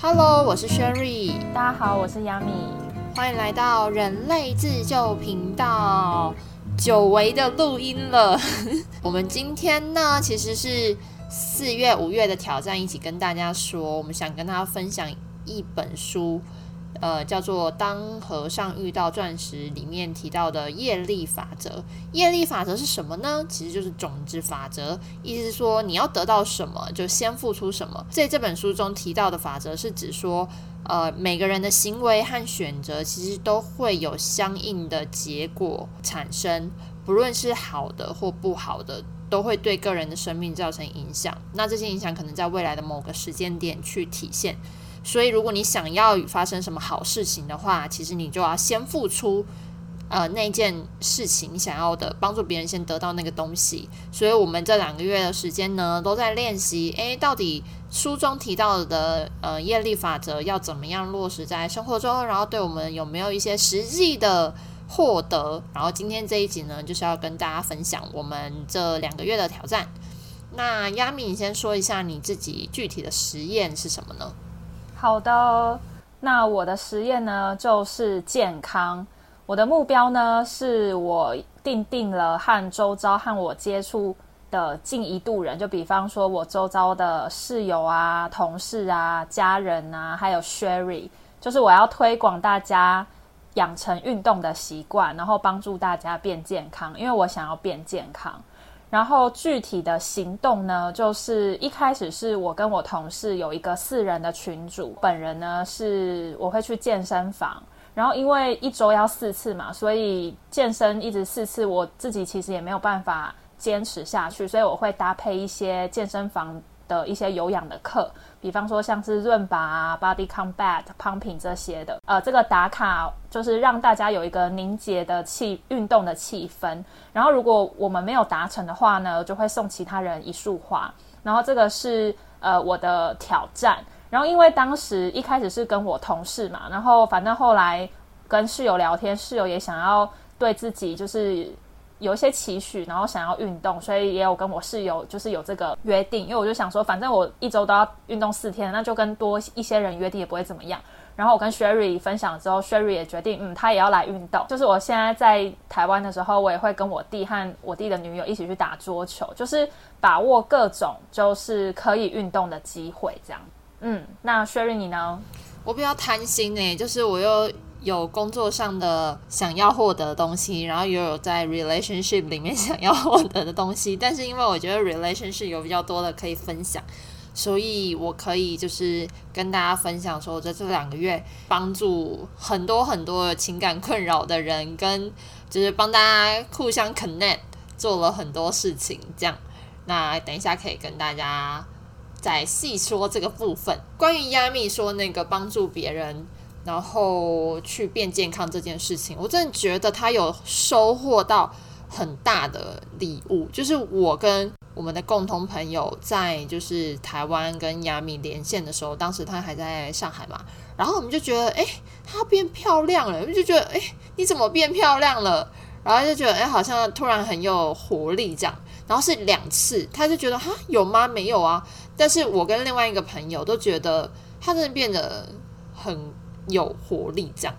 Hello，我是 Sherry，大家好，我是 Yami，欢迎来到人类自救频道，久违的录音了。我们今天呢，其实是四月、五月的挑战，一起跟大家说，我们想跟大家分享一本书。呃，叫做《当和尚遇到钻石》里面提到的业力法则。业力法则是什么呢？其实就是种子法则，意思是说你要得到什么，就先付出什么。在这本书中提到的法则是指说，呃，每个人的行为和选择其实都会有相应的结果产生，不论是好的或不好的，都会对个人的生命造成影响。那这些影响可能在未来的某个时间点去体现。所以，如果你想要发生什么好事情的话，其实你就要先付出，呃，那件事情你想要的，帮助别人先得到那个东西。所以我们这两个月的时间呢，都在练习，诶，到底书中提到的呃业力法则要怎么样落实在生活中，然后对我们有没有一些实际的获得？然后今天这一集呢，就是要跟大家分享我们这两个月的挑战。那亚米，你先说一下你自己具体的实验是什么呢？好的，那我的实验呢就是健康。我的目标呢是我定定了和周遭和我接触的近一度人，就比方说我周遭的室友啊、同事啊、家人啊，还有 Sherry，就是我要推广大家养成运动的习惯，然后帮助大家变健康，因为我想要变健康。然后具体的行动呢，就是一开始是我跟我同事有一个四人的群组，本人呢是我会去健身房，然后因为一周要四次嘛，所以健身一直四次，我自己其实也没有办法坚持下去，所以我会搭配一些健身房。的一些有氧的课，比方说像是润拔啊、Body Combat、Pumping 这些的，呃，这个打卡就是让大家有一个凝结的气运动的气氛。然后如果我们没有达成的话呢，就会送其他人一束花。然后这个是呃我的挑战。然后因为当时一开始是跟我同事嘛，然后反正后来跟室友聊天，室友也想要对自己就是。有一些期许，然后想要运动，所以也有跟我室友就是有这个约定，因为我就想说，反正我一周都要运动四天，那就跟多一些人约定也不会怎么样。然后我跟 Sherry 分享之后，Sherry 也决定，嗯，他也要来运动。就是我现在在台湾的时候，我也会跟我弟和我弟的女友一起去打桌球，就是把握各种就是可以运动的机会，这样。嗯，那 Sherry 你呢？我比较贪心呢，就是我又。有工作上的想要获得的东西，然后也有在 relationship 里面想要获得的东西，但是因为我觉得 relationship 有比较多的可以分享，所以我可以就是跟大家分享说，我在这两个月帮助很多很多情感困扰的人，跟就是帮大家互相 connect，做了很多事情，这样。那等一下可以跟大家再细说这个部分，关于亚米说那个帮助别人。然后去变健康这件事情，我真的觉得他有收获到很大的礼物。就是我跟我们的共同朋友在就是台湾跟亚米连线的时候，当时他还在上海嘛，然后我们就觉得，哎，他变漂亮了，我们就觉得，哎，你怎么变漂亮了？然后就觉得，哎，好像突然很有活力这样。然后是两次，他就觉得，哈，有吗？没有啊。但是我跟另外一个朋友都觉得，他真的变得很。有活力这样，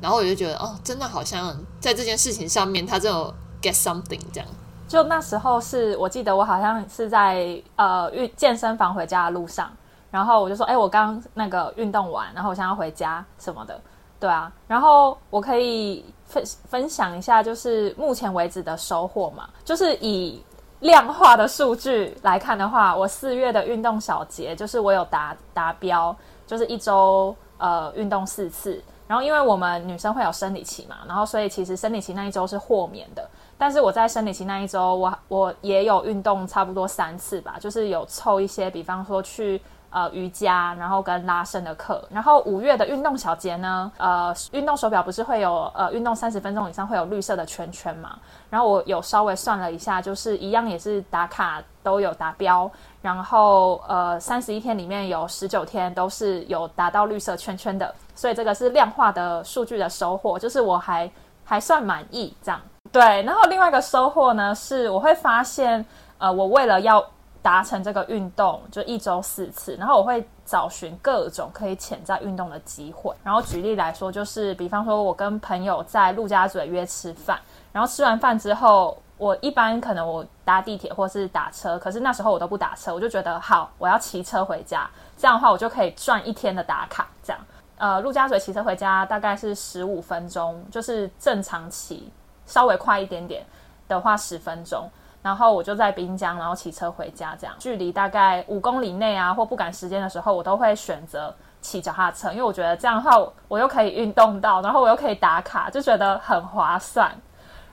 然后我就觉得哦，真的好像在这件事情上面，他就 get something 这样。就那时候是我记得我好像是在呃运健身房回家的路上，然后我就说，哎，我刚那个运动完，然后我想要回家什么的，对啊。然后我可以分分享一下，就是目前为止的收获嘛，就是以量化的数据来看的话，我四月的运动小节就是我有达达标，就是一周。呃，运动四次，然后因为我们女生会有生理期嘛，然后所以其实生理期那一周是豁免的。但是我在生理期那一周，我我也有运动差不多三次吧，就是有凑一些，比方说去呃瑜伽，然后跟拉伸的课。然后五月的运动小节呢，呃，运动手表不是会有呃运动三十分钟以上会有绿色的圈圈嘛？然后我有稍微算了一下，就是一样也是打卡都有达标。然后，呃，三十一天里面有十九天都是有达到绿色圈圈的，所以这个是量化的数据的收获，就是我还还算满意这样。对，然后另外一个收获呢，是我会发现，呃，我为了要达成这个运动，就一周四次，然后我会找寻各种可以潜在运动的机会。然后举例来说，就是比方说，我跟朋友在陆家嘴约吃饭，然后吃完饭之后，我一般可能我搭地铁或是打车，可是那时候我都不打车，我就觉得好，我要骑车回家，这样的话我就可以赚一天的打卡。这样，呃，陆家嘴骑车回家大概是十五分钟，就是正常骑，稍微快一点点的话十分钟。然后我就在滨江，然后骑车回家，这样距离大概五公里内啊，或不赶时间的时候，我都会选择骑脚踏车，因为我觉得这样的话，我又可以运动到，然后我又可以打卡，就觉得很划算。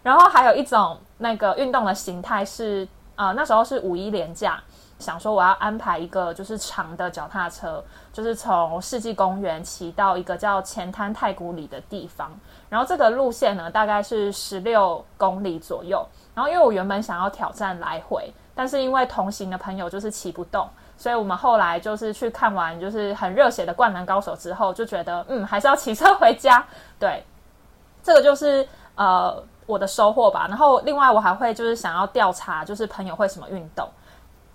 然后还有一种那个运动的形态是，呃，那时候是五一连假，想说我要安排一个就是长的脚踏车，就是从世纪公园骑到一个叫前滩太古里的地方，然后这个路线呢大概是十六公里左右。然后，因为我原本想要挑战来回，但是因为同行的朋友就是骑不动，所以我们后来就是去看完就是很热血的《灌篮高手》之后，就觉得嗯，还是要骑车回家。对，这个就是呃我的收获吧。然后另外我还会就是想要调查，就是朋友会什么运动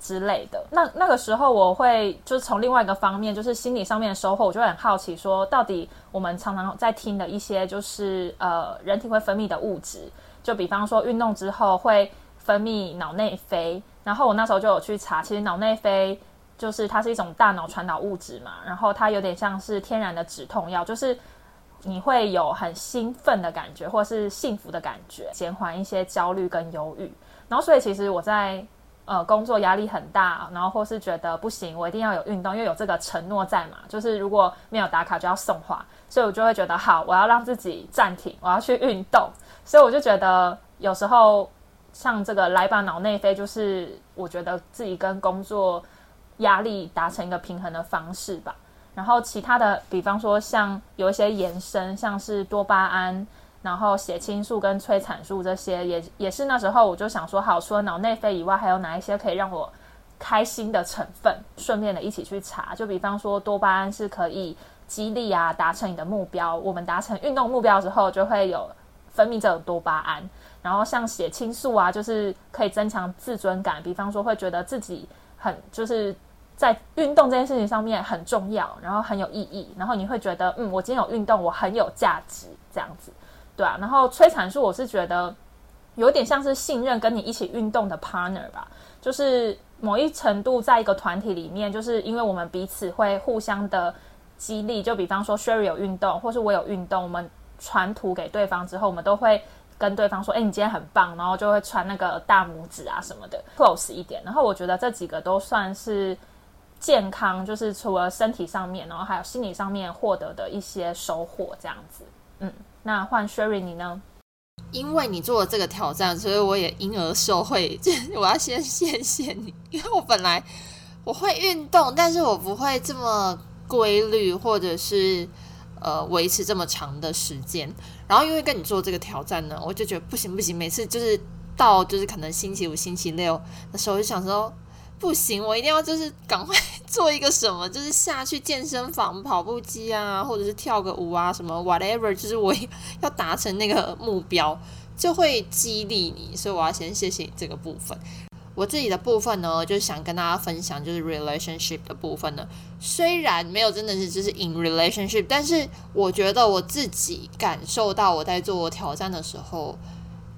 之类的。那那个时候我会就是从另外一个方面，就是心理上面的收获，我就很好奇说，到底我们常常在听的一些就是呃人体会分泌的物质。就比方说，运动之后会分泌脑内啡，然后我那时候就有去查，其实脑内啡就是它是一种大脑传导物质嘛，然后它有点像是天然的止痛药，就是你会有很兴奋的感觉，或是幸福的感觉，减缓一些焦虑跟忧郁。然后所以其实我在呃工作压力很大，然后或是觉得不行，我一定要有运动，因为有这个承诺在嘛，就是如果没有打卡就要送花，所以我就会觉得好，我要让自己暂停，我要去运动。所以我就觉得，有时候像这个来把脑内飞，就是我觉得自己跟工作压力达成一个平衡的方式吧。然后其他的，比方说像有一些延伸，像是多巴胺，然后血清素跟催产素这些，也也是那时候我就想说，好，除了脑内啡以外，还有哪一些可以让我开心的成分？顺便的一起去查，就比方说多巴胺是可以激励啊，达成你的目标。我们达成运动目标之后，就会有。分泌这种多巴胺，然后像血清素啊，就是可以增强自尊感。比方说，会觉得自己很就是在运动这件事情上面很重要，然后很有意义。然后你会觉得，嗯，我今天有运动，我很有价值，这样子，对啊。然后催产素，我是觉得有点像是信任跟你一起运动的 partner 吧，就是某一程度在一个团体里面，就是因为我们彼此会互相的激励。就比方说，Sherry 有运动，或是我有运动，我们。传图给对方之后，我们都会跟对方说：“哎，你今天很棒。”然后就会传那个大拇指啊什么的，close 一点。然后我觉得这几个都算是健康，就是除了身体上面，然后还有心理上面获得的一些收获，这样子。嗯，那换 Sherry 你呢？因为你做了这个挑战，所以我也因而受惠。我要先谢谢你，因为我本来我会运动，但是我不会这么规律，或者是。呃，维持这么长的时间，然后因为跟你做这个挑战呢，我就觉得不行不行，每次就是到就是可能星期五、星期六的时候，就想说不行，我一定要就是赶快 做一个什么，就是下去健身房跑步机啊，或者是跳个舞啊，什么 whatever，就是我要达成那个目标，就会激励你，所以我要先谢谢你这个部分。我自己的部分呢，就想跟大家分享，就是 relationship 的部分呢。虽然没有真的是就是 in relationship，但是我觉得我自己感受到我在做挑战的时候，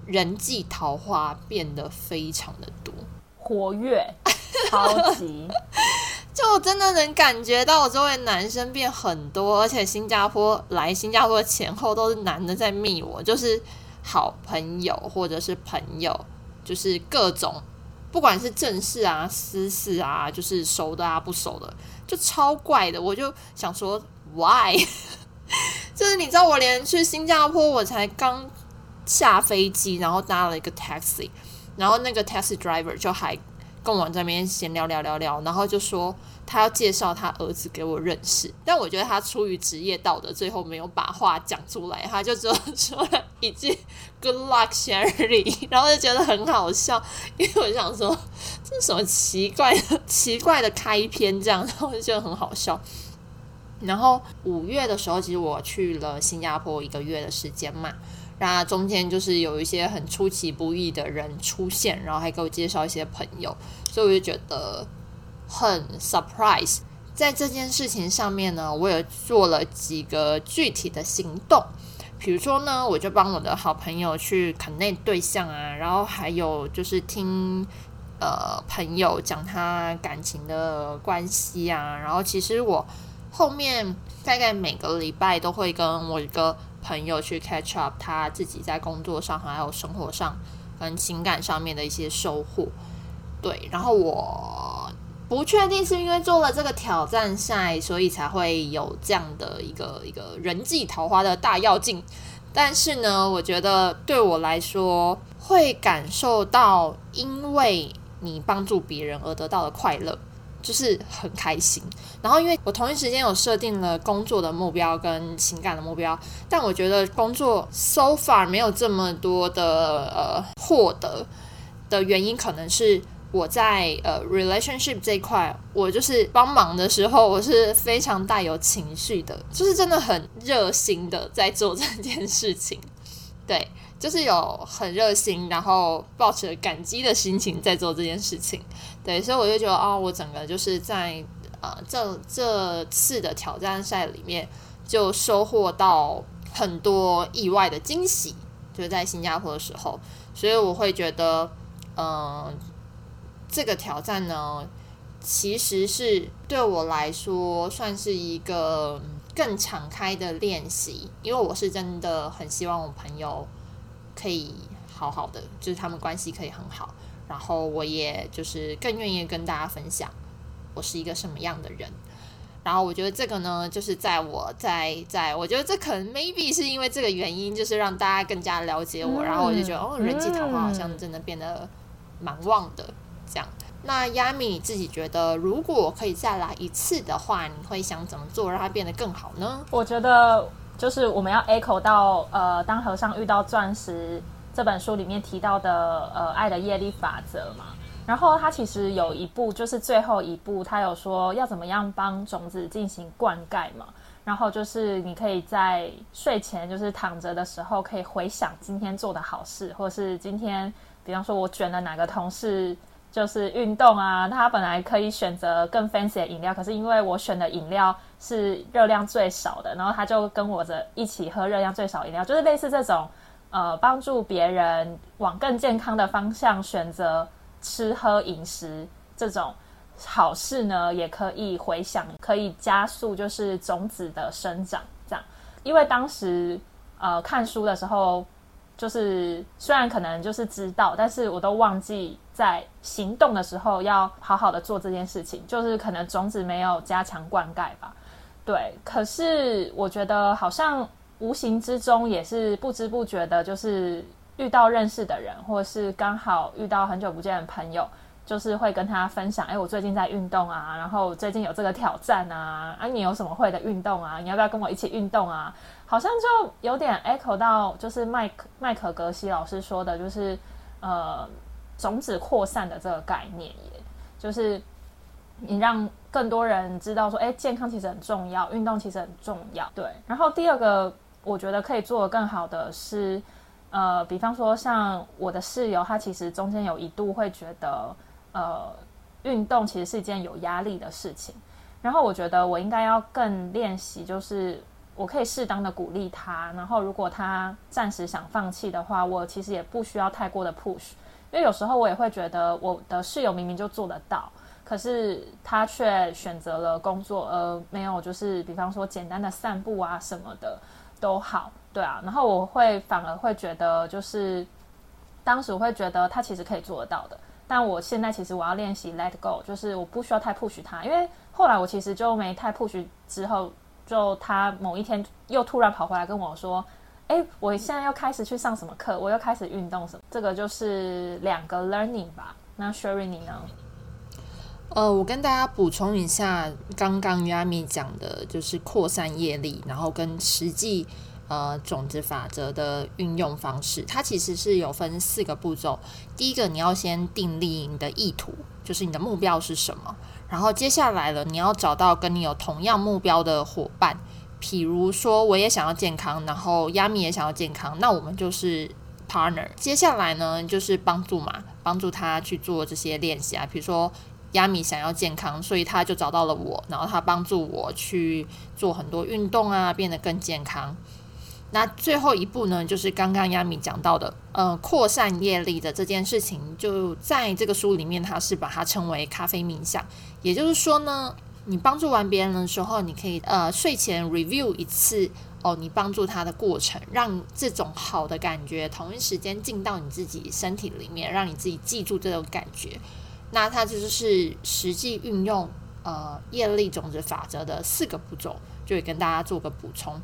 人际桃花变得非常的多，活跃，超级，就真的能感觉到我周围男生变很多，而且新加坡来新加坡前后都是男的在密我，就是好朋友或者是朋友，就是各种。不管是正式啊、私事啊，就是熟的啊、不熟的，就超怪的。我就想说，why？就是你知道，我连去新加坡，我才刚下飞机，然后搭了一个 taxi，然后那个 taxi driver 就还。跟我这边闲聊聊聊聊，然后就说他要介绍他儿子给我认识，但我觉得他出于职业道德，最后没有把话讲出来，他就只有说了一句 “Good luck, Sherry”，然后就觉得很好笑，因为我想说这是什么奇怪的奇怪的开篇这样，然后就觉得很好笑。然后五月的时候，其实我去了新加坡一个月的时间嘛，那中间就是有一些很出其不意的人出现，然后还给我介绍一些朋友，所以我就觉得很 surprise。在这件事情上面呢，我也做了几个具体的行动，比如说呢，我就帮我的好朋友去看那对象啊，然后还有就是听呃朋友讲他感情的关系啊，然后其实我后面大概每个礼拜都会跟我一个朋友去 catch up 他自己在工作上还有生活上跟情感上面的一些收获，对，然后我。不确定是因为做了这个挑战赛，所以才会有这样的一个一个人际桃花的大要进。但是呢，我觉得对我来说会感受到，因为你帮助别人而得到的快乐，就是很开心。然后，因为我同一时间有设定了工作的目标跟情感的目标，但我觉得工作 so far 没有这么多的呃获得的原因，可能是。我在呃 relationship 这一块，我就是帮忙的时候，我是非常带有情绪的，就是真的很热心的在做这件事情，对，就是有很热心，然后抱着感激的心情在做这件事情，对，所以我就觉得哦，我整个就是在呃这这次的挑战赛里面，就收获到很多意外的惊喜，就是在新加坡的时候，所以我会觉得嗯。这个挑战呢，其实是对我来说算是一个更敞开的练习，因为我是真的很希望我朋友可以好好的，就是他们关系可以很好，然后我也就是更愿意跟大家分享我是一个什么样的人。然后我觉得这个呢，就是在我在在，我觉得这可能 maybe 是因为这个原因，就是让大家更加了解我，然后我就觉得哦，人际桃花好像真的变得蛮旺的。这样，那亚米你自己觉得，如果我可以再来一次的话，你会想怎么做让它变得更好呢？我觉得就是我们要 echo 到呃，当和尚遇到钻石这本书里面提到的呃爱的业力法则嘛。然后他其实有一步，就是最后一步，他有说要怎么样帮种子进行灌溉嘛。然后就是你可以在睡前就是躺着的时候，可以回想今天做的好事，或是今天，比方说我卷了哪个同事。就是运动啊，他本来可以选择更 fancy 的饮料，可是因为我选的饮料是热量最少的，然后他就跟我着一起喝热量最少饮料，就是类似这种，呃，帮助别人往更健康的方向选择吃喝饮食这种好事呢，也可以回想，可以加速就是种子的生长，这样，因为当时呃看书的时候。就是虽然可能就是知道，但是我都忘记在行动的时候要好好的做这件事情。就是可能种子没有加强灌溉吧。对，可是我觉得好像无形之中也是不知不觉的，就是遇到认识的人，或是刚好遇到很久不见的朋友，就是会跟他分享：哎，我最近在运动啊，然后最近有这个挑战啊，啊，你有什么会的运动啊？你要不要跟我一起运动啊？好像就有点 echo 到，就是麦克麦克格西老师说的，就是呃种子扩散的这个概念，也就是你让更多人知道说，哎，健康其实很重要，运动其实很重要。对，然后第二个我觉得可以做的更好的是，呃，比方说像我的室友，他其实中间有一度会觉得，呃，运动其实是一件有压力的事情，然后我觉得我应该要更练习，就是。我可以适当的鼓励他，然后如果他暂时想放弃的话，我其实也不需要太过的 push，因为有时候我也会觉得我的室友明明就做得到，可是他却选择了工作，而没有就是比方说简单的散步啊什么的都好，对啊，然后我会反而会觉得就是当时我会觉得他其实可以做得到的，但我现在其实我要练习 let go，就是我不需要太 push 他，因为后来我其实就没太 push 之后。就他某一天又突然跑回来跟我说：“哎，我现在要开始去上什么课，我又开始运动什么。”这个就是两个 learning 吧。那 Sherry 你呢？呃，我跟大家补充一下，刚刚 Yami 讲的就是扩散业力，然后跟实际呃种子法则的运用方式，它其实是有分四个步骤。第一个，你要先定立你的意图，就是你的目标是什么。然后接下来了，你要找到跟你有同样目标的伙伴，譬如说，我也想要健康，然后亚米也想要健康，那我们就是 partner。接下来呢，就是帮助嘛，帮助他去做这些练习啊。比如说，亚米想要健康，所以他就找到了我，然后他帮助我去做很多运动啊，变得更健康。那最后一步呢，就是刚刚亚米讲到的，呃，扩散业力的这件事情，就在这个书里面，他是把它称为咖啡冥想。也就是说呢。你帮助完别人的时候，你可以呃睡前 review 一次哦，你帮助他的过程，让这种好的感觉同一时间进到你自己身体里面，让你自己记住这种感觉。那它就是实际运用呃业力种子法则的四个步骤，就会跟大家做个补充。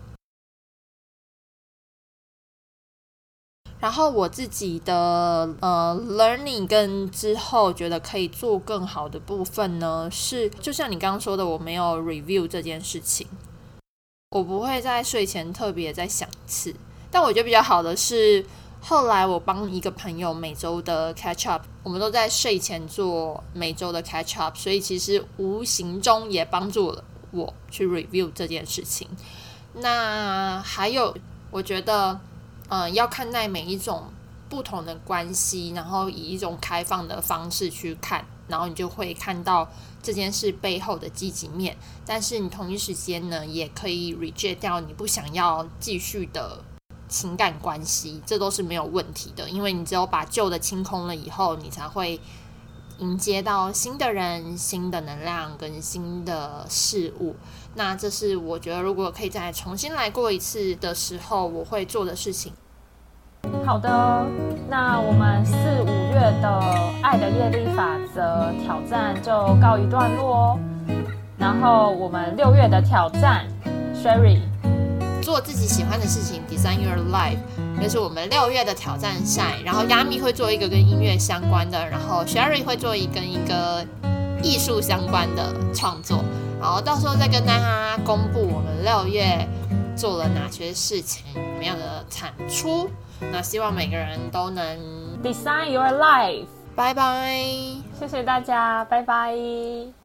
然后我自己的呃 learning 跟之后觉得可以做更好的部分呢，是就像你刚刚说的，我没有 review 这件事情，我不会在睡前特别再想一次。但我觉得比较好的是，后来我帮一个朋友每周的 catch up，我们都在睡前做每周的 catch up，所以其实无形中也帮助了我去 review 这件事情。那还有，我觉得。嗯，要看待每一种不同的关系，然后以一种开放的方式去看，然后你就会看到这件事背后的积极面。但是你同一时间呢，也可以 reject 掉你不想要继续的情感关系，这都是没有问题的。因为你只有把旧的清空了以后，你才会迎接到新的人、新的能量跟新的事物。那这是我觉得，如果可以再重新来过一次的时候，我会做的事情。好的，那我们四五月的爱的业力法则挑战就告一段落哦。然后我们六月的挑战，Sherry 做自己喜欢的事情，Design Your Life，就是我们六月的挑战赛。然后 Yami 会做一个跟音乐相关的，然后 Sherry 会做一个跟一个艺术相关的创作。然后到时候再跟大家公布我们六月做了哪些事情，什么样的产出。那希望每个人都能 design your life。拜拜，谢谢大家，拜拜。